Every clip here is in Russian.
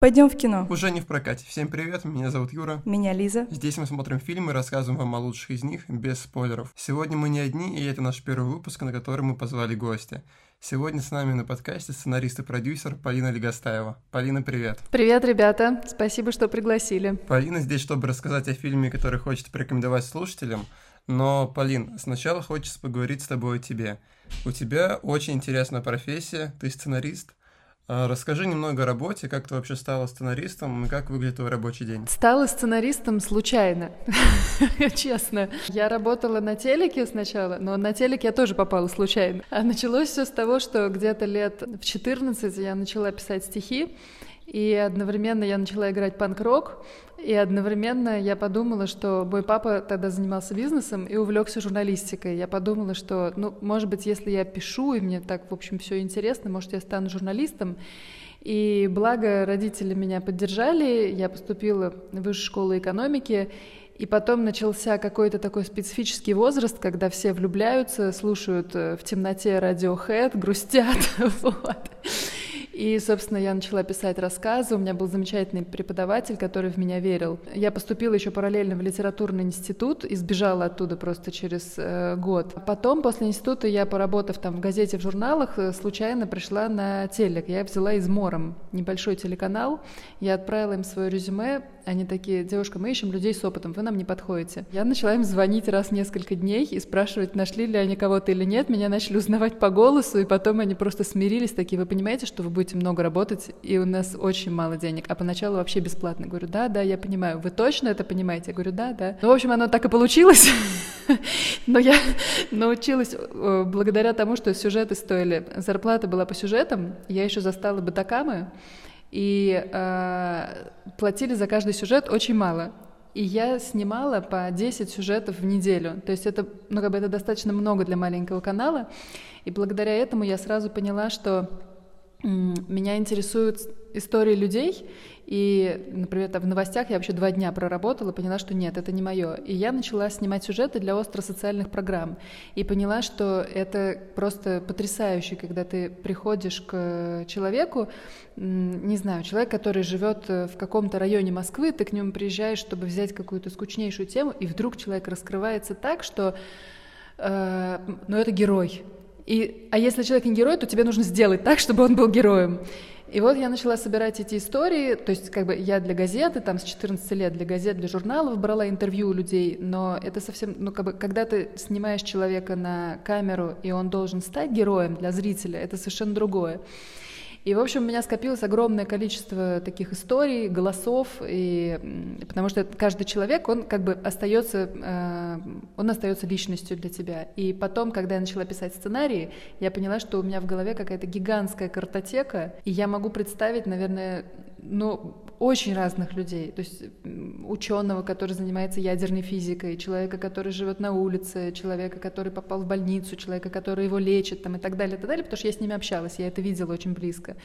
Пойдем в кино. Уже не в прокате. Всем привет, меня зовут Юра. Меня Лиза. Здесь мы смотрим фильмы и рассказываем вам о лучших из них, без спойлеров. Сегодня мы не одни, и это наш первый выпуск, на который мы позвали гостя. Сегодня с нами на подкасте сценарист и продюсер Полина Легостаева. Полина, привет. Привет, ребята. Спасибо, что пригласили. Полина здесь, чтобы рассказать о фильме, который хочет порекомендовать слушателям. Но, Полин, сначала хочется поговорить с тобой о тебе. У тебя очень интересная профессия, ты сценарист, расскажи немного о работе, как ты вообще стала сценаристом и как выглядит твой рабочий день. Стала сценаристом случайно, честно. Я работала на телеке сначала, но на телеке я тоже попала случайно. А началось все с того, что где-то лет в 14 я начала писать стихи, и одновременно я начала играть панк-рок, и одновременно я подумала, что мой папа тогда занимался бизнесом и увлекся журналистикой. Я подумала, что, ну, может быть, если я пишу, и мне так, в общем, все интересно, может, я стану журналистом. И благо родители меня поддержали, я поступила в высшую школу экономики, и потом начался какой-то такой специфический возраст, когда все влюбляются, слушают э, в темноте радиохэд, грустят. Вот. И, собственно, я начала писать рассказы. У меня был замечательный преподаватель, который в меня верил. Я поступила еще параллельно в литературный институт и сбежала оттуда просто через э, год. Потом, после института, я, поработав там в газете, в журналах, э, случайно пришла на телек. Я взяла измором небольшой телеканал. Я отправила им свое резюме. Они такие, девушка, мы ищем людей с опытом, вы нам не подходите. Я начала им звонить раз в несколько дней и спрашивать, нашли ли они кого-то или нет. Меня начали узнавать по голосу, и потом они просто смирились, такие, вы понимаете, что вы будете будете много работать, и у нас очень мало денег, а поначалу вообще бесплатно. Говорю, да, да, я понимаю. Вы точно это понимаете? Я говорю, да, да. Ну, в общем, оно так и получилось. Но я научилась э, благодаря тому, что сюжеты стоили. Зарплата была по сюжетам, я еще застала батакамы, и э, платили за каждый сюжет очень мало. И я снимала по 10 сюжетов в неделю. То есть это, ну, как бы это достаточно много для маленького канала. И благодаря этому я сразу поняла, что меня интересуют истории людей, и, например, в новостях я вообще два дня проработала, поняла, что нет, это не мое. И я начала снимать сюжеты для остросоциальных программ. И поняла, что это просто потрясающе, когда ты приходишь к человеку, не знаю, человек, который живет э, в каком-то районе Москвы, ты к нему приезжаешь, чтобы взять какую-то скучнейшую тему, и вдруг человек раскрывается так, что э, ну, это герой. И, а если человек не герой, то тебе нужно сделать так, чтобы он был героем. И вот я начала собирать эти истории, то есть как бы я для газеты, там с 14 лет для газет, для журналов брала интервью у людей, но это совсем, ну как бы, когда ты снимаешь человека на камеру, и он должен стать героем для зрителя, это совершенно другое. И, в общем, у меня скопилось огромное количество таких историй, голосов, и, потому что каждый человек, он как бы остается, э, он остается личностью для тебя. И потом, когда я начала писать сценарии, я поняла, что у меня в голове какая-то гигантская картотека, и я могу представить, наверное, ну, очень разных людей. То есть ученого, который занимается ядерной физикой, человека, который живет на улице, человека, который попал в больницу, человека, который его лечит, там, и так далее, и так далее, потому что я с ними общалась, я это видела очень близко.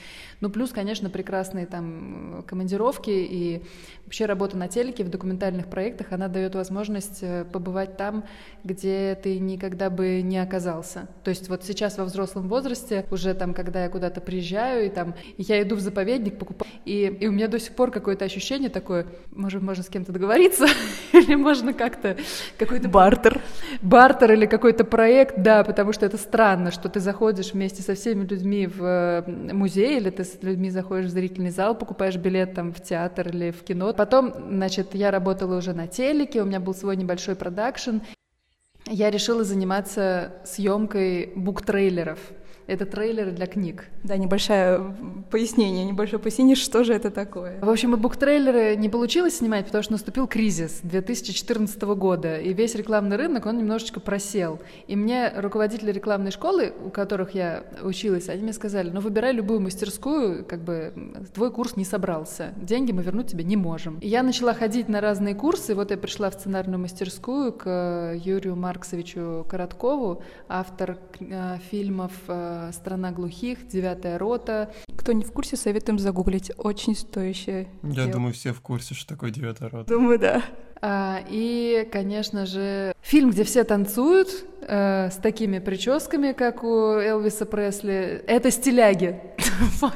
Ну, плюс, конечно, прекрасные там командировки и вообще работа на телеке в документальных проектах, она дает возможность э, побывать там, где ты никогда бы не оказался. То есть вот сейчас во взрослом возрасте, уже там, когда я куда-то приезжаю, и там я иду в заповедник, покупаю, и, и у меня до сих пор какое-то ощущение такое, может, можно с кем-то договориться, или можно как-то какой-то... Бартер. Бартер или какой-то проект, да, потому что это странно, что ты заходишь вместе со всеми людьми в музей, или ты с людьми заходишь в зрительный зал, покупаешь билет там в театр или в кино. Потом, значит, я работала уже на телеке, у меня был свой небольшой продакшн. Я решила заниматься съемкой буктрейлеров. Это трейлеры для книг. Да, небольшое пояснение, небольшое пояснение, что же это такое. В общем, и буктрейлеры не получилось снимать, потому что наступил кризис 2014 года, и весь рекламный рынок, он немножечко просел. И мне руководители рекламной школы, у которых я училась, они мне сказали, ну, выбирай любую мастерскую, как бы твой курс не собрался, деньги мы вернуть тебе не можем. И я начала ходить на разные курсы, вот я пришла в сценарную мастерскую к Юрию Марксовичу Короткову, автор э, фильмов «Страна глухих», «Девятая рота». Кто не в курсе, советуем загуглить. Очень стоящее Я дело. думаю, все в курсе, что такое «Девятая рота». Думаю, да. А, и, конечно же, фильм, где все танцуют э, с такими прическами, как у Элвиса Пресли. Это стиляги. вот.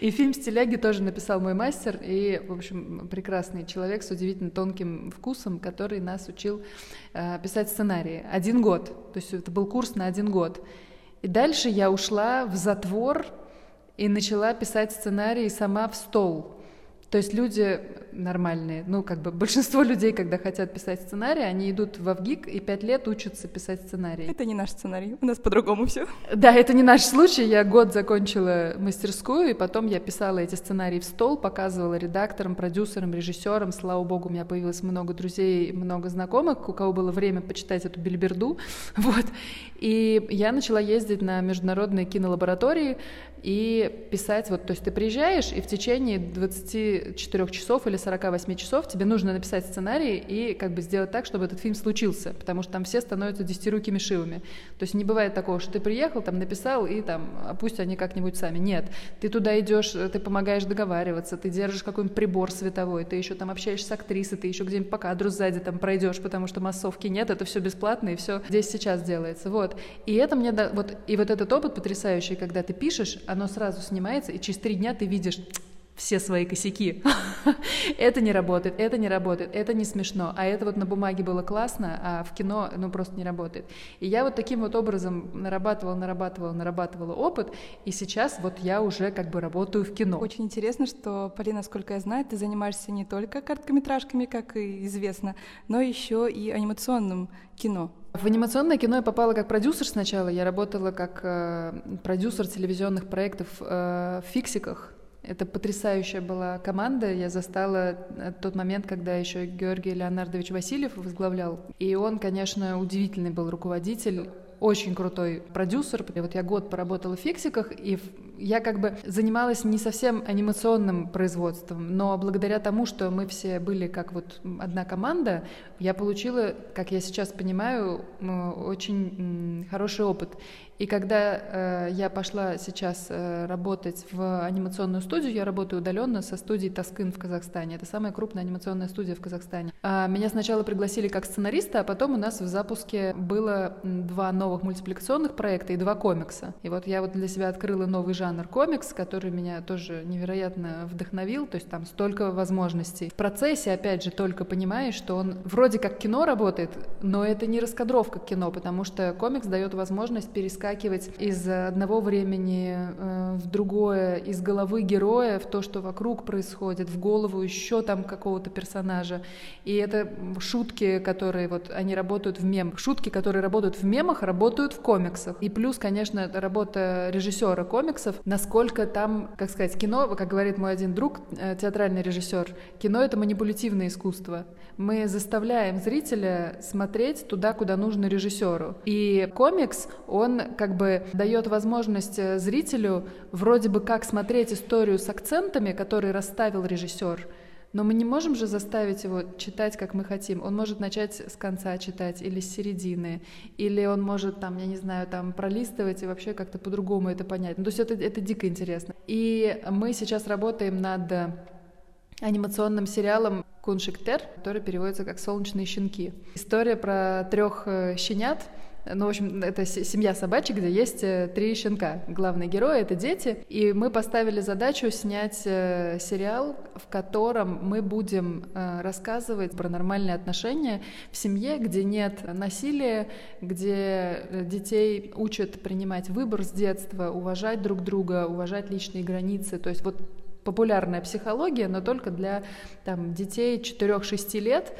И И фильм «Стиляги» тоже написал мой мастер, и, в общем, прекрасный человек с удивительно тонким вкусом, который нас учил э, писать сценарии. Один год, то есть это был курс на один год. И дальше я ушла в затвор и начала писать сценарии сама в стол. То есть люди нормальные, ну, как бы большинство людей, когда хотят писать сценарий, они идут в ВГИК и пять лет учатся писать сценарий. Это не наш сценарий, у нас по-другому все. Да, это не наш случай. Я год закончила мастерскую, и потом я писала эти сценарии в стол, показывала редакторам, продюсерам, режиссерам. Слава богу, у меня появилось много друзей, много знакомых, у кого было время почитать эту бельберду. Вот. И я начала ездить на международные кинолаборатории и писать, вот, то есть ты приезжаешь, и в течение 24 часов или 48 часов тебе нужно написать сценарий и как бы сделать так, чтобы этот фильм случился, потому что там все становятся десятирукими шивами. То есть не бывает такого, что ты приехал, там написал, и там, а пусть они как-нибудь сами. Нет, ты туда идешь, ты помогаешь договариваться, ты держишь какой-нибудь прибор световой, ты еще там общаешься с актрисой, ты еще где-нибудь по кадру сзади там пройдешь, потому что массовки нет, это все бесплатно, и все здесь сейчас делается. Вот. И это мне, вот, и вот этот опыт потрясающий, когда ты пишешь, оно сразу снимается, и через три дня ты видишь все свои косяки. это не работает, это не работает, это не смешно, а это вот на бумаге было классно, а в кино, ну, просто не работает. И я вот таким вот образом нарабатывала, нарабатывала, нарабатывала опыт, и сейчас вот я уже как бы работаю в кино. Очень интересно, что, Полина, насколько я знаю, ты занимаешься не только короткометражками, как и известно, но еще и анимационным кино. В анимационное кино я попала как продюсер сначала. Я работала как э, продюсер телевизионных проектов э, в «Фиксиках». Это потрясающая была команда. Я застала э, тот момент, когда еще Георгий Леонардович Васильев возглавлял. И он, конечно, удивительный был руководитель очень крутой продюсер. И вот я год поработала в «Фиксиках», и я как бы занималась не совсем анимационным производством, но благодаря тому, что мы все были как вот одна команда, я получила, как я сейчас понимаю, очень хороший опыт. И когда э, я пошла сейчас э, работать в анимационную студию, я работаю удаленно со студией Таскин в Казахстане. Это самая крупная анимационная студия в Казахстане. А меня сначала пригласили как сценариста, а потом у нас в запуске было два новых мультипликационных проекта и два комикса. И вот я вот для себя открыла новый жанр комикс, который меня тоже невероятно вдохновил. То есть там столько возможностей. В процессе, опять же, только понимаешь, что он вроде как кино работает, но это не раскадровка кино, потому что комикс дает возможность перескакивать из одного времени э, в другое, из головы героя в то, что вокруг происходит, в голову еще там какого-то персонажа. И это шутки, которые вот они работают в мемах. Шутки, которые работают в мемах, работают в комиксах. И плюс, конечно, работа режиссера комиксов, насколько там, как сказать, кино, как говорит мой один друг, э, театральный режиссер, кино это манипулятивное искусство. Мы заставляем зрителя смотреть туда, куда нужно режиссеру. И комикс, он как бы дает возможность э, зрителю вроде бы как смотреть историю с акцентами, которые расставил режиссер, но мы не можем же заставить его читать, как мы хотим. Он может начать с конца читать или с середины, или он может там, я не знаю, там пролистывать и вообще как-то по-другому это понять. Ну, то есть это, это дико интересно. И мы сейчас работаем над анимационным сериалом Куншиктер, который переводится как «Солнечные щенки». История про трех э, щенят, ну, в общем, это семья собачек, где есть э, три щенка. Главные герои — это дети. И мы поставили задачу снять э, сериал, в котором мы будем э, рассказывать про нормальные отношения в семье, где нет насилия, где детей учат принимать выбор с детства, уважать друг друга, уважать личные границы. То есть вот популярная психология, но только для там, детей 4-6 лет,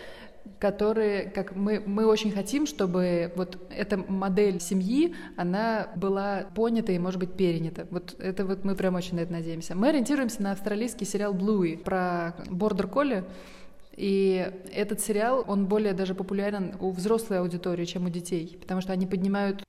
которые, как мы, мы очень хотим, чтобы вот эта модель семьи, она была понята и, может быть, перенята. Вот это вот мы прям очень на это надеемся. Мы ориентируемся на австралийский сериал «Блуи» про бордер колли, и этот сериал, он более даже популярен у взрослой аудитории, чем у детей, потому что они поднимают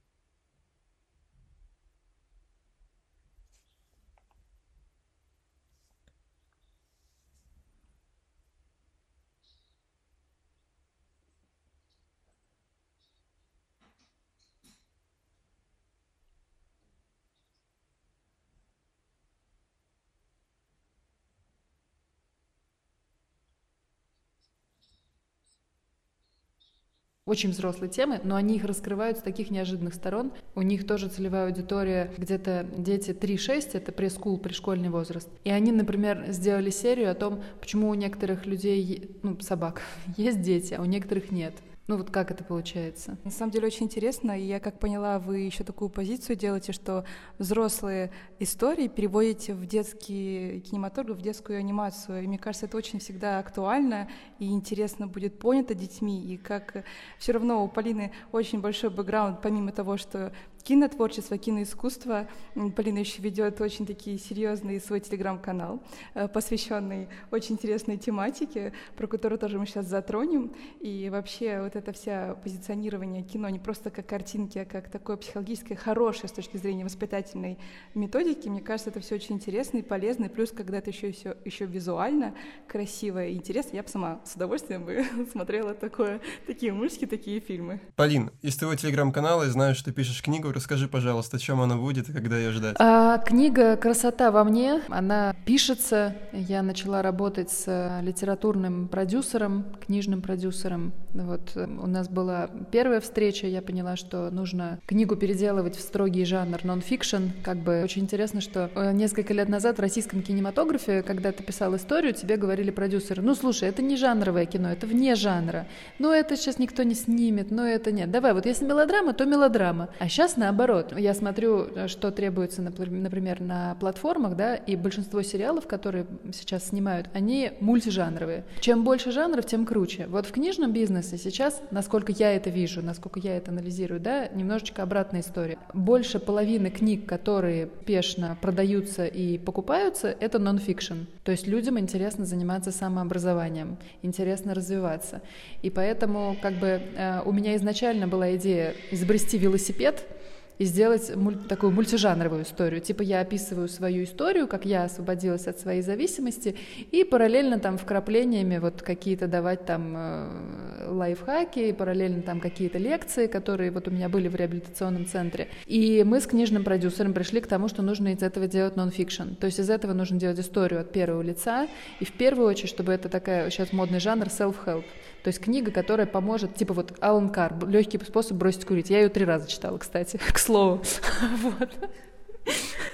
очень взрослые темы, но они их раскрывают с таких неожиданных сторон. У них тоже целевая аудитория где-то дети 3-6, это прескул, пришкольный возраст. И они, например, сделали серию о том, почему у некоторых людей, ну, собак, есть дети, а у некоторых нет. Ну вот как это получается? На самом деле очень интересно, и я как поняла, вы еще такую позицию делаете, что взрослые истории переводите в детский кинематограф, в детскую анимацию. И мне кажется, это очень всегда актуально и интересно будет понято детьми. И как все равно у Полины очень большой бэкграунд, помимо того, что кинотворчество, киноискусство. Полина еще ведет очень такие серьезный свой телеграм-канал, э, посвященный очень интересной тематике, про которую тоже мы сейчас затронем. И вообще вот это вся позиционирование кино не просто как картинки, а как такое психологическое, хорошее с точки зрения воспитательной методики, мне кажется, это все очень интересно и полезно. И плюс, когда это еще, еще, еще визуально красиво и интересно, я бы сама с удовольствием бы смотрела такое, такие мультики, такие фильмы. Полин, из твоего телеграм-канала я знаю, что ты пишешь книгу Расскажи, пожалуйста, о чем она будет и когда ее ждать? А, книга «Красота во мне», она пишется. Я начала работать с литературным продюсером, книжным продюсером. Вот э, у нас была первая встреча, я поняла, что нужно книгу переделывать в строгий жанр нон-фикшн. Как бы очень интересно, что э, несколько лет назад в российском кинематографе, когда ты писал историю, тебе говорили продюсеры, ну слушай, это не жанровое кино, это вне жанра. Ну это сейчас никто не снимет, ну это нет. Давай, вот если мелодрама, то мелодрама. А сейчас на наоборот. Я смотрю, что требуется, например, на платформах, да, и большинство сериалов, которые сейчас снимают, они мультижанровые. Чем больше жанров, тем круче. Вот в книжном бизнесе сейчас, насколько я это вижу, насколько я это анализирую, да, немножечко обратная история. Больше половины книг, которые успешно продаются и покупаются, это нон-фикшн. То есть людям интересно заниматься самообразованием, интересно развиваться. И поэтому как бы э, у меня изначально была идея изобрести велосипед, и сделать муль- такую мультижанровую историю. Типа я описываю свою историю, как я освободилась от своей зависимости, и параллельно там вкраплениями вот какие-то давать там э, лайфхаки, параллельно там какие-то лекции, которые вот у меня были в реабилитационном центре. И мы с книжным продюсером пришли к тому, что нужно из этого делать нон-фикшн. То есть из этого нужно делать историю от первого лица, и в первую очередь, чтобы это такая сейчас модный жанр self-help. То есть книга, которая поможет, типа вот Алан Кар, легкий способ бросить курить. Я ее три раза читала, кстати, к слову. Вот.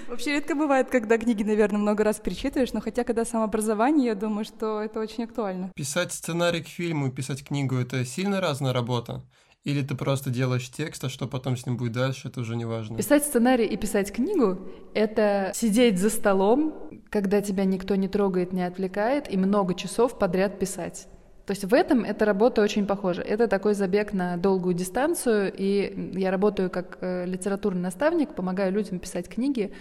Вообще редко бывает, когда книги, наверное, много раз перечитываешь, но хотя когда самообразование, я думаю, что это очень актуально. Писать сценарий к фильму и писать книгу — это сильно разная работа? Или ты просто делаешь текст, а что потом с ним будет дальше, это уже не важно? Писать сценарий и писать книгу — это сидеть за столом, когда тебя никто не трогает, не отвлекает, и много часов подряд писать. То есть в этом эта работа очень похожа. Это такой забег на долгую дистанцию, и я работаю как э, литературный наставник, помогаю людям писать книги,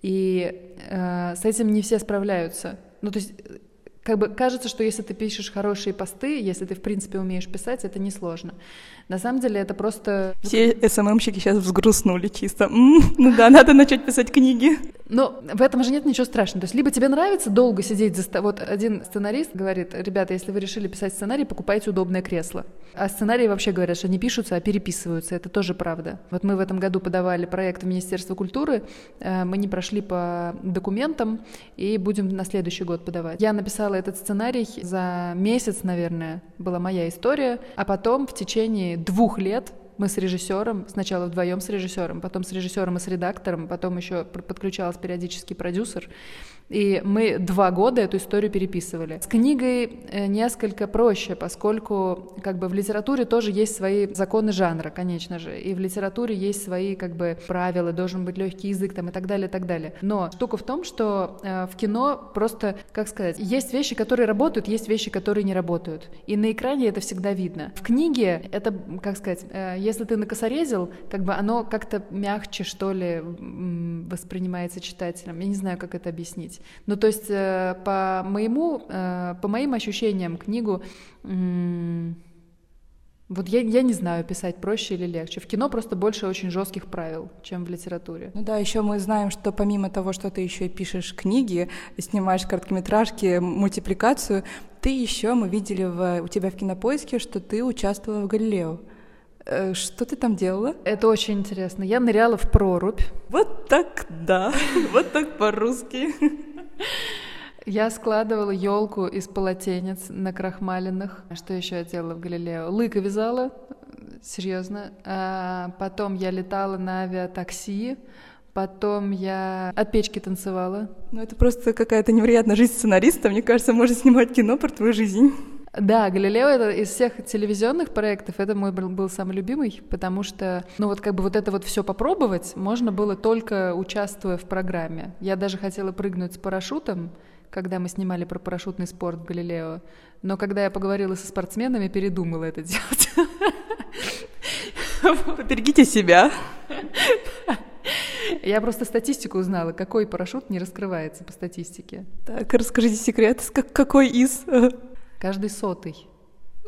и э, с этим не все справляются. Ну, то есть как бы кажется, что если ты пишешь хорошие посты, если ты в принципе умеешь писать, это несложно. На самом деле это просто... Все СММщики сейчас взгрустнули чисто. М-м, ну да, надо начать писать книги. Но в этом же нет ничего страшного. То есть либо тебе нравится долго сидеть за... Вот один сценарист говорит, ребята, если вы решили писать сценарий, покупайте удобное кресло. А сценарии вообще говорят, что не пишутся, а переписываются. Это тоже правда. Вот мы в этом году подавали проект в Министерство культуры, э, мы не прошли по документам и будем на следующий год подавать. Я написала этот сценарий за месяц, наверное, была моя история, а потом в течение двух лет мы с режиссером, сначала вдвоем с режиссером, потом с режиссером и с редактором, потом еще подключался периодически продюсер, и мы два года эту историю переписывали. С книгой э, несколько проще, поскольку как бы в литературе тоже есть свои законы жанра, конечно же, и в литературе есть свои как бы правила, должен быть легкий язык там и так далее, и так далее. Но штука в том, что э, в кино просто, как сказать, есть вещи, которые работают, есть вещи, которые не работают. И на экране это всегда видно. В книге это, как сказать, э, если ты накосорезил, как бы оно как-то мягче, что ли, воспринимается читателем. Я не знаю, как это объяснить объяснить. Ну, то есть э, по моему, э, по моим ощущениям, книгу вот я, я не знаю, писать проще или легче. В кино просто больше очень жестких правил, чем в литературе. Ну да, еще мы знаем, что помимо того, что ты еще и пишешь книги, снимаешь короткометражки, мультипликацию, ты еще, мы видели в, у тебя в кинопоиске, что ты участвовала в Галилео. Э, что ты там делала? Это очень интересно. Я ныряла в прорубь. Вот так, да. Вот так по-русски. Я складывала елку из полотенец на крахмаленных. Что еще я делала в Галилео? Лыка вязала Серьезно. А потом я летала на авиатакси. Потом я от печки танцевала. Ну, это просто какая-то невероятная жизнь сценариста. Мне кажется, можно снимать кино про твою жизнь. Да, Галилео это из всех телевизионных проектов это мой был, самый любимый, потому что, ну вот как бы вот это вот все попробовать можно было только участвуя в программе. Я даже хотела прыгнуть с парашютом, когда мы снимали про парашютный спорт в Галилео, но когда я поговорила со спортсменами, передумала это делать. Поберегите себя. Я просто статистику узнала, какой парашют не раскрывается по статистике. Так, расскажите секрет, какой из? Каждый сотый.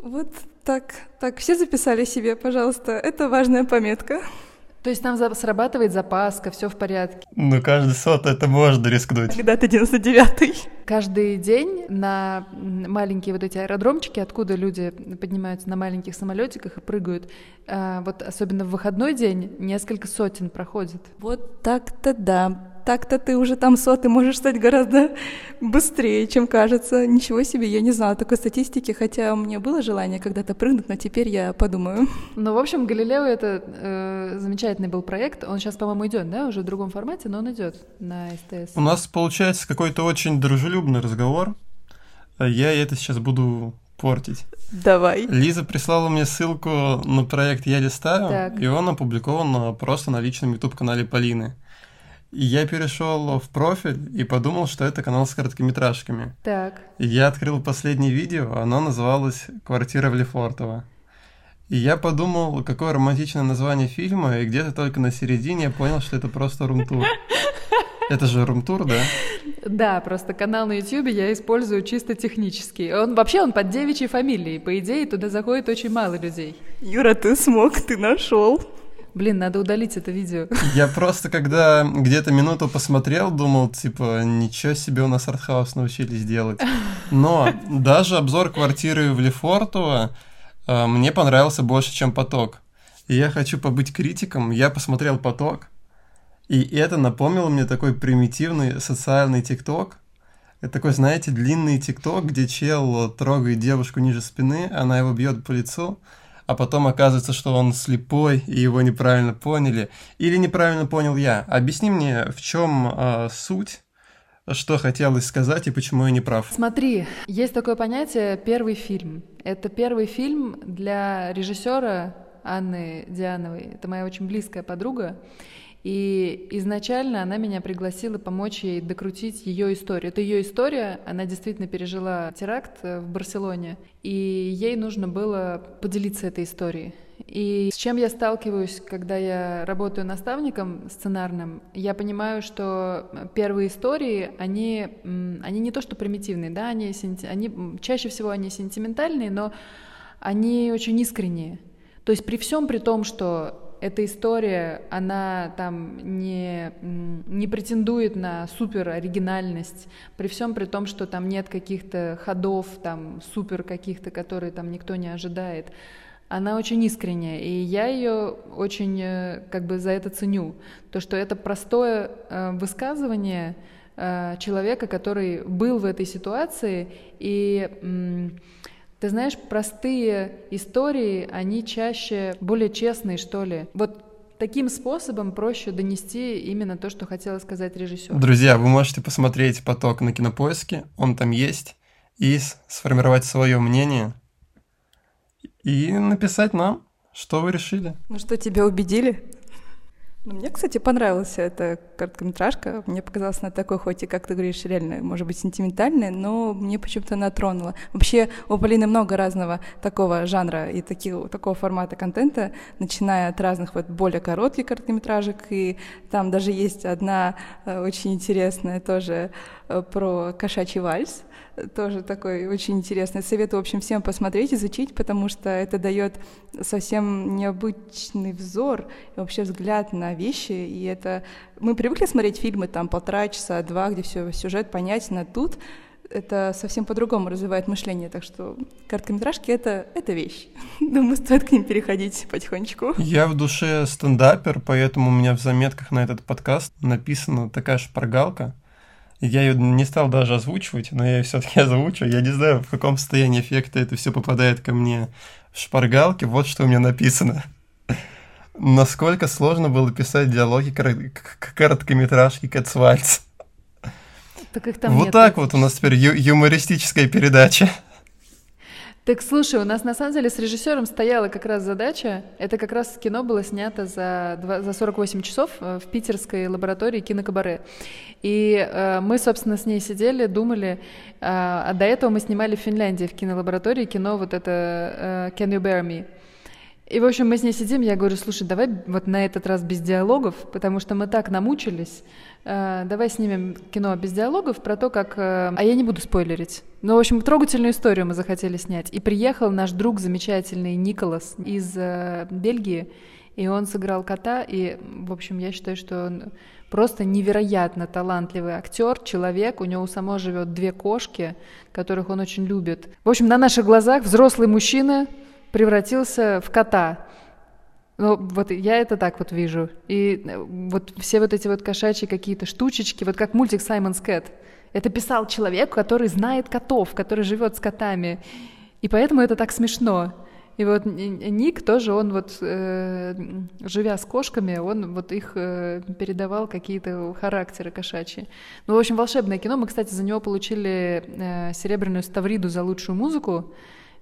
Вот так, так, все записали себе, пожалуйста. Это важная пометка. То есть там срабатывает запаска, все в порядке. Ну, каждый сот это можно рискнуть. Когда-то 99-й. Каждый день на маленькие вот эти аэродромчики, откуда люди поднимаются на маленьких самолетиках и прыгают, а, вот особенно в выходной день несколько сотен проходит. Вот так-то да так-то ты уже там сотый можешь стать гораздо быстрее, чем кажется. Ничего себе, я не знала такой статистики, хотя у меня было желание когда-то прыгнуть, но теперь я подумаю. Ну, в общем, Галилео это э, замечательный был проект. Он сейчас, по-моему, идет, да, уже в другом формате, но он идет на СТС. У нас получается какой-то очень дружелюбный разговор. Я это сейчас буду портить. Давай. Лиза прислала мне ссылку на проект «Я листаю», так. и он опубликован просто на личном YouTube-канале Полины. И я перешел в профиль и подумал, что это канал с короткометражками. Так. И я открыл последнее видео, оно называлось «Квартира в Лефортово». И я подумал, какое романтичное название фильма, и где-то только на середине я понял, что это просто румтур. Это же румтур, да? Да, просто канал на YouTube я использую чисто технически. Он вообще он под девичьей фамилией. По идее, туда заходит очень мало людей. Юра, ты смог, ты нашел. Блин, надо удалить это видео. Я просто, когда где-то минуту посмотрел, думал, типа, ничего себе у нас артхаус научились делать. Но даже обзор квартиры в Лефортово э, мне понравился больше, чем «Поток». И я хочу побыть критиком. Я посмотрел «Поток», и это напомнило мне такой примитивный социальный ТикТок. Это такой, знаете, длинный ТикТок, где чел трогает девушку ниже спины, она его бьет по лицу, а потом оказывается, что он слепой, и его неправильно поняли. Или неправильно понял я. Объясни мне, в чем э, суть что хотелось сказать и почему я не прав? Смотри, есть такое понятие «первый фильм». Это первый фильм для режиссера Анны Диановой. Это моя очень близкая подруга. И изначально она меня пригласила помочь ей докрутить ее историю. Это ее история, она действительно пережила теракт э, в Барселоне, и ей нужно было поделиться этой историей. И с чем я сталкиваюсь, когда я работаю наставником сценарным, я понимаю, что первые истории, они, они не то что примитивные, да, они, они чаще всего они сентиментальные, но они очень искренние. То есть при всем при том, что эта история, она там не, не претендует на супер оригинальность, при всем при том, что там нет каких-то ходов, там супер каких-то, которые там никто не ожидает. Она очень искренняя, и я ее очень э, как бы за это ценю. То, что это простое э, высказывание э, человека, который был в этой ситуации, и ты знаешь, простые истории, они чаще более честные, что ли. Вот таким способом проще донести именно то, что хотела сказать режиссер. Друзья, вы можете посмотреть поток на кинопоиске, он там есть, и сформировать свое мнение и написать нам, что вы решили. Ну что, тебя убедили? Мне, кстати, понравилась эта короткометражка. Мне показалось, она такой, хоть и, как ты говоришь, реально, может быть, сентиментальная, но мне почему-то она тронула. Вообще, у Полины много разного такого жанра и таких, такого формата контента, начиная от разных вот более коротких короткометражек, и там даже есть одна э, очень интересная тоже э, про кошачий вальс, тоже такой очень интересный. Советую, в общем, всем посмотреть, изучить, потому что это дает совсем необычный взор и вообще взгляд на вещи. И это мы привыкли смотреть фильмы там полтора часа, два, где все сюжет понятен, а тут это совсем по-другому развивает мышление. Так что короткометражки это, это вещь. Думаю, стоит к ним переходить потихонечку. Я в душе стендапер, поэтому у меня в заметках на этот подкаст написана такая шпаргалка — Я ее не стал даже озвучивать, но я ее все-таки озвучу. Я не знаю, в каком состоянии эффекта это все попадает ко мне в шпаргалке. Вот что у меня написано. Насколько сложно было писать диалоги к короткометражке Кэтсвальц. Так их там вот нет, так вот у нас теперь ю- юмористическая передача. Так слушай, у нас на самом деле с режиссером стояла как раз задача. Это как раз кино было снято за, 2, за 48 часов э, в питерской лаборатории кинокабаре. И э, мы, собственно, с ней сидели, думали. Э, а до этого мы снимали в Финляндии в кинолаборатории кино вот это э, Can You Bear Me? И, в общем, мы с ней сидим, я говорю, слушай, давай вот на этот раз без диалогов, потому что мы так намучились. Э, давай снимем кино без диалогов про то, как... Э, а я не буду спойлерить. Ну, в общем, трогательную историю мы захотели снять. И приехал наш друг замечательный Николас из э, Бельгии, и он сыграл кота, и, в общем, я считаю, что он просто невероятно талантливый актер, человек. У него у самого живет две кошки, которых он очень любит. В общем, на наших глазах взрослый мужчина превратился в кота. Ну, вот я это так вот вижу. И э, вот все вот эти вот кошачьи какие-то штучечки, вот как мультик «Саймон's Cat». Это писал человек, который знает котов, который живет с котами. И поэтому это так смешно. И вот Ник тоже, он вот, э, живя с кошками, он вот их э, передавал какие-то характеры кошачьи. Ну, в общем, волшебное кино. Мы, кстати, за него получили э, серебряную ставриду за лучшую музыку.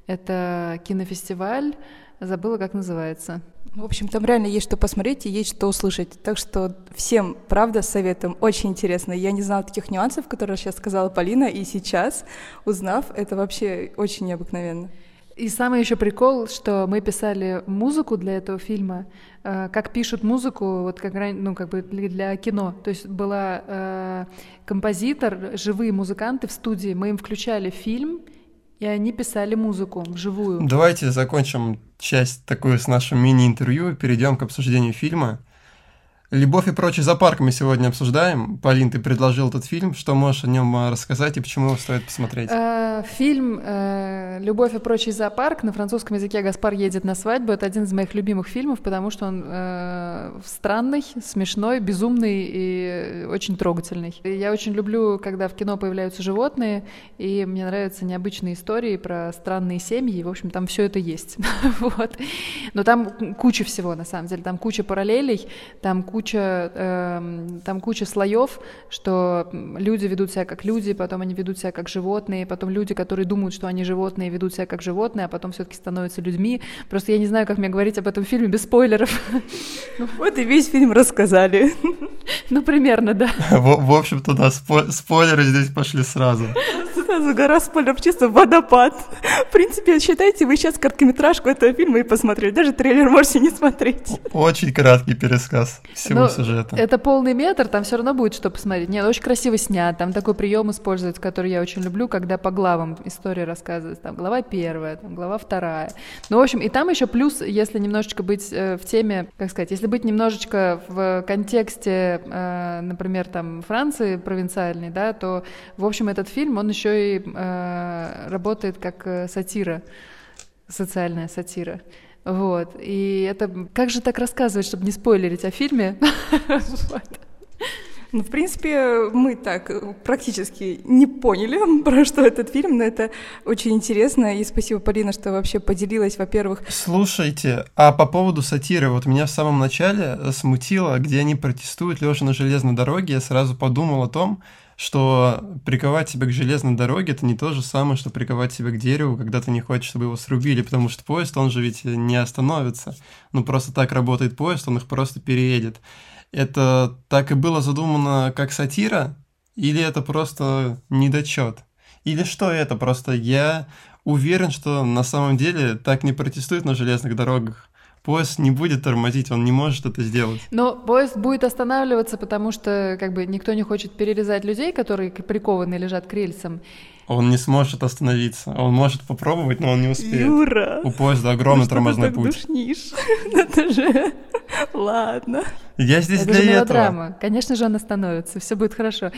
Это кинофестиваль, забыла, как называется. В общем, там реально есть что посмотреть и есть что услышать. Так что всем, правда, советуем. Очень интересно. Я не знала таких нюансов, которые сейчас сказала Полина, и сейчас, узнав, это вообще очень необыкновенно. И самый еще прикол, что мы писали музыку для этого фильма, э, как пишут музыку, вот как ну как бы для кино. То есть была э, композитор, живые музыканты в студии, мы им включали фильм, и они писали музыку вживую. Давайте закончим часть такую с нашим мини-интервью и перейдем к обсуждению фильма. «Любовь и прочий зоопарк» мы сегодня обсуждаем. Полин, ты предложил этот фильм. Что можешь о нем а, рассказать и почему его стоит посмотреть? Э, фильм э, «Любовь и прочий зоопарк» на французском языке «Гаспар едет на свадьбу» — это один из моих любимых фильмов, потому что он э, странный, смешной, безумный и очень трогательный. Я очень люблю, когда в кино появляются животные, и мне нравятся необычные истории про странные семьи, и, в общем, там все это есть. Но там куча всего, на самом деле. Там куча параллелей, там куча куча, э, там куча слоев, что люди ведут себя как люди, потом они ведут себя как животные, потом люди, которые думают, что они животные, ведут себя как животные, а потом все-таки становятся людьми. Просто я не знаю, как мне говорить об этом фильме без спойлеров. Вот и весь фильм рассказали. Ну, примерно, да. В, общем-то, да, спойлеры здесь пошли сразу. Сразу гора спойлеров, чисто водопад. В принципе, считайте, вы сейчас короткометражку этого фильма и посмотрели. Даже трейлер можете не смотреть. Очень краткий пересказ всего Но сюжета. Это полный метр, там все равно будет что посмотреть. Нет, очень красиво снят, там такой прием используется, который я очень люблю, когда по главам история рассказывается. Там глава первая, там глава вторая. Ну, в общем, и там еще плюс, если немножечко быть э, в теме, как сказать, если быть немножечко в контексте, э, например, там Франции провинциальной, да, то, в общем, этот фильм, он еще и э, работает как э, сатира, социальная сатира. Вот. И это... Как же так рассказывать, чтобы не спойлерить о фильме? Ну, в принципе, мы так практически не поняли, про что этот фильм, но это очень интересно. И спасибо, Полина, что вообще поделилась, во-первых. Слушайте, а по поводу сатиры, вот меня в самом начале смутило, где они протестуют лежа на железной дороге, я сразу подумал о том, что приковать себя к железной дороге это не то же самое, что приковать себя к дереву, когда ты не хочешь, чтобы его срубили, потому что поезд, он же ведь не остановится. Ну, просто так работает поезд, он их просто переедет. Это так и было задумано как сатира, или это просто недочет? Или что это? Просто я уверен, что на самом деле так не протестуют на железных дорогах поезд не будет тормозить, он не может это сделать. Но поезд будет останавливаться, потому что как бы никто не хочет перерезать людей, которые прикованы лежат к рельсам. Он не сможет остановиться. Он может попробовать, но он не успеет. Юра! У поезда огромный ну, тормозной ты так путь. Душнишь? Это же... Ладно. Я здесь Это для же мелодрама. этого. Конечно же, он остановится, все будет хорошо.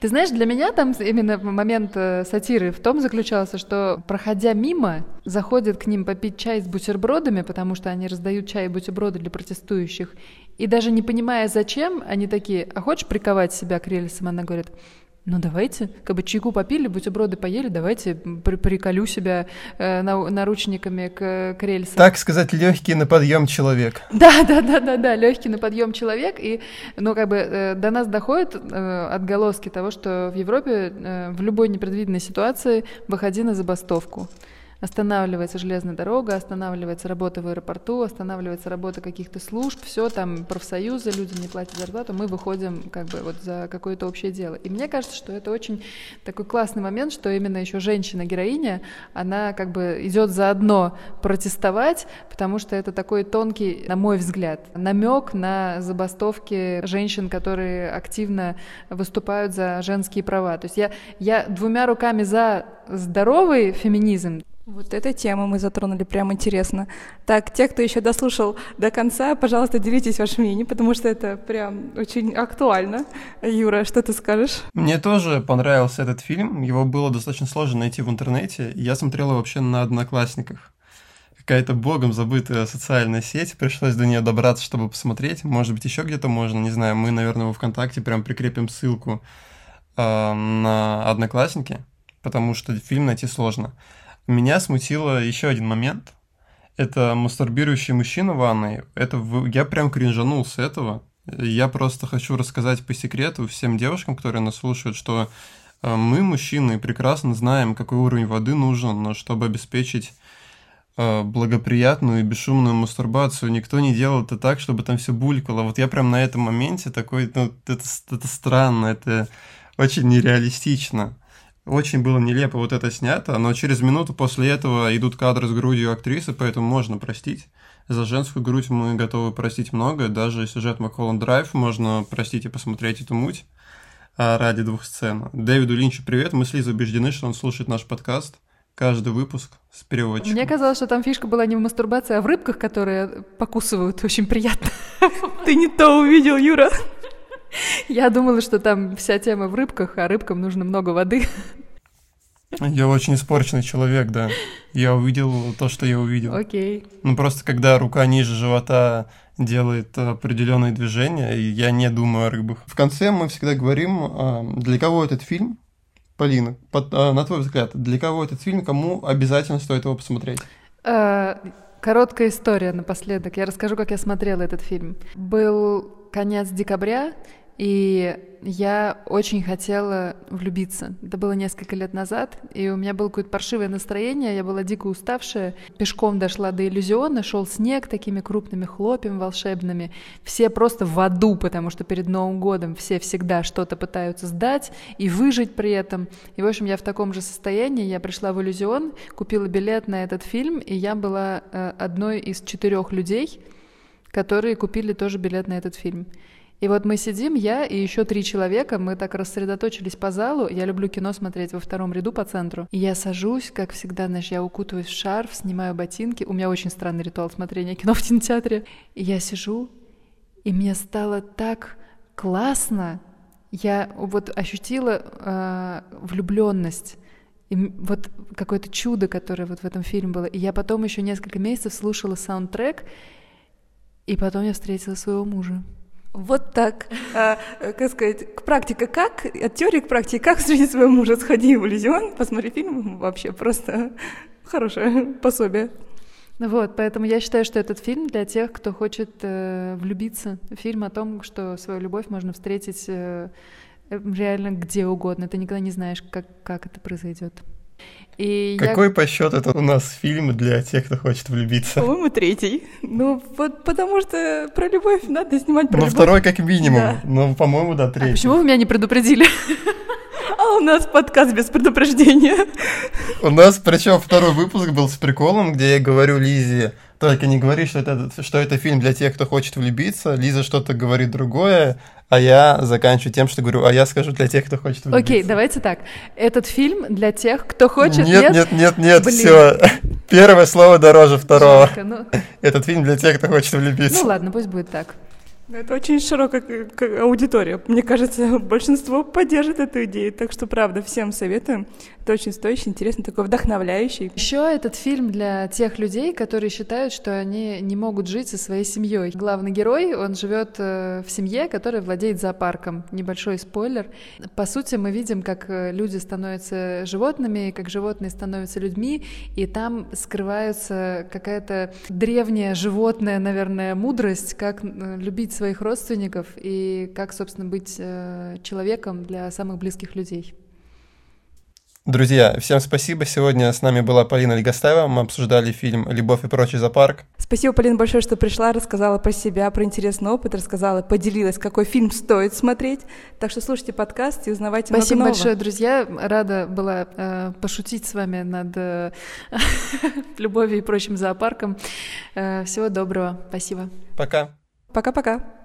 Ты знаешь, для меня там именно момент э, сатиры в том заключался, что, проходя мимо, заходят к ним попить чай с бутербродами, потому что они раздают чай и бутерброды для протестующих. И даже не понимая, зачем, они такие, а хочешь приковать себя к рельсам? Она говорит, ну давайте, как бы чайку попили, бутерброды поели, давайте при приколю себя э, на, наручниками к, к рельсам. Так сказать, легкий на подъем человек. Да, да, да, да, да, легкий на подъем человек. И, ну, как бы э, до нас доходят э, отголоски того, что в Европе э, в любой непредвиденной ситуации выходи на забастовку. Останавливается железная дорога, останавливается работа в аэропорту, останавливается работа каких-то служб, все там профсоюзы, люди не платят зарплату, мы выходим как бы вот за какое-то общее дело. И мне кажется, что это очень такой классный момент, что именно еще женщина-героиня, она как бы идет заодно протестовать, потому что это такой тонкий, на мой взгляд, намек на забастовки женщин, которые активно выступают за женские права. То есть я, я двумя руками за здоровый феминизм, вот эта тема мы затронули, прям интересно. Так, те, кто еще дослушал до конца, пожалуйста, делитесь вашим мнением, потому что это прям очень актуально. Юра, что ты скажешь? Мне тоже понравился этот фильм, его было достаточно сложно найти в интернете, я смотрел его вообще на Одноклассниках. Какая-то богом забытая социальная сеть, пришлось до нее добраться, чтобы посмотреть. Может быть, еще где-то можно, не знаю, мы, наверное, во ВКонтакте прям прикрепим ссылку э, на Одноклассники, потому что фильм найти сложно. Меня смутило еще один момент. Это мастурбирующий мужчина в ванной. Это. Я прям кринжанул с этого. Я просто хочу рассказать по секрету всем девушкам, которые нас слушают, что э, мы, мужчины, прекрасно знаем, какой уровень воды нужен, но чтобы обеспечить э, благоприятную и бесшумную мастурбацию. Никто не делал это так, чтобы там все булькало. Вот я прям на этом моменте такой, ну, это, это странно, это очень нереалистично. Очень было нелепо вот это снято, но через минуту после этого идут кадры с грудью актрисы, поэтому можно простить. За женскую грудь мы готовы простить многое, даже сюжет Макколланд Драйв можно простить и посмотреть эту муть а, ради двух сцен. Дэвиду Линчу привет, мы с Лизой убеждены, что он слушает наш подкаст каждый выпуск с переводчиком. Мне казалось, что там фишка была не в мастурбации, а в рыбках, которые покусывают. Очень приятно. Ты не то увидел, Юра. Я думала, что там вся тема в рыбках, а рыбкам нужно много воды. Я очень испорченный человек, да. Я увидел то, что я увидел. Окей. Ну просто когда рука ниже живота делает определенные движения, я не думаю о рыбах. В конце мы всегда говорим, а, для кого этот фильм, Полина, а, на твой взгляд, для кого этот фильм, кому обязательно стоит его посмотреть? А, короткая история напоследок. Я расскажу, как я смотрела этот фильм. Был конец декабря, и я очень хотела влюбиться. Это было несколько лет назад, и у меня было какое-то паршивое настроение, я была дико уставшая. Пешком дошла до иллюзиона, шел снег такими крупными хлопьями волшебными. Все просто в аду, потому что перед Новым годом все всегда что-то пытаются сдать и выжить при этом. И, в общем, я в таком же состоянии. Я пришла в иллюзион, купила билет на этот фильм, и я была э, одной из четырех людей, которые купили тоже билет на этот фильм. И вот мы сидим, я и еще три человека, мы так рассредоточились по залу. Я люблю кино смотреть во втором ряду по центру. И я сажусь, как всегда, знаешь, я укутываюсь в шарф, снимаю ботинки. У меня очень странный ритуал смотрения кино в кинотеатре. И я сижу, и мне стало так классно. Я вот ощутила э, влюбленность. И вот какое-то чудо, которое вот в этом фильме было. И я потом еще несколько месяцев слушала саундтрек, и потом я встретила своего мужа. Вот так. А, как сказать, к практике как? От теории к практике как встретить своего мужа? Сходи в иллюзион, посмотри фильм. Вообще просто хорошее пособие. Вот, поэтому я считаю, что этот фильм для тех, кто хочет э, влюбиться. Фильм о том, что свою любовь можно встретить э, реально где угодно. Ты никогда не знаешь, как, как это произойдет. И Какой я... по счету это у нас фильм для тех, кто хочет влюбиться? По-моему, третий. Ну, вот потому что про любовь надо снимать про ну, любовь. второй как минимум. Да. Ну, по-моему, да, третий. А почему вы меня не предупредили? А у нас подкаст без предупреждения. У нас, причем второй выпуск был с приколом, где я говорю Лизе, только не говори, что это, что это фильм для тех, кто хочет влюбиться. Лиза что-то говорит другое, а я заканчиваю тем, что говорю, а я скажу для тех, кто хочет влюбиться. Окей, okay, давайте так. Этот фильм для тех, кто хочет... Нет, нет, нет, нет, все. Первое слово дороже второго. Жалко, ну... Этот фильм для тех, кто хочет влюбиться. Ну ладно, пусть будет так. Это очень широкая аудитория. Мне кажется, большинство поддержит эту идею. Так что, правда, всем советую. Это очень стоящий, интересный, такой вдохновляющий. Еще этот фильм для тех людей, которые считают, что они не могут жить со своей семьей. Главный герой, он живет э, в семье, которая владеет зоопарком. Небольшой спойлер. По сути, мы видим, как э, люди становятся животными, как животные становятся людьми, и там скрывается какая-то древняя животная, наверное, мудрость, как любить своих родственников и как, собственно, быть человеком для самых близких людей. Друзья, всем спасибо. Сегодня с нами была Полина Легостаева. Мы обсуждали фильм «Любовь и прочий зоопарк». Спасибо, Полина, большое, что пришла, рассказала про себя, про интересный опыт, рассказала, поделилась, какой фильм стоит смотреть. Так что слушайте подкаст и узнавайте Спасибо много нового. большое, друзья. Рада была э, пошутить с вами над э, любовью и прочим зоопарком. Э, всего доброго. Спасибо. Пока. Пока-пока.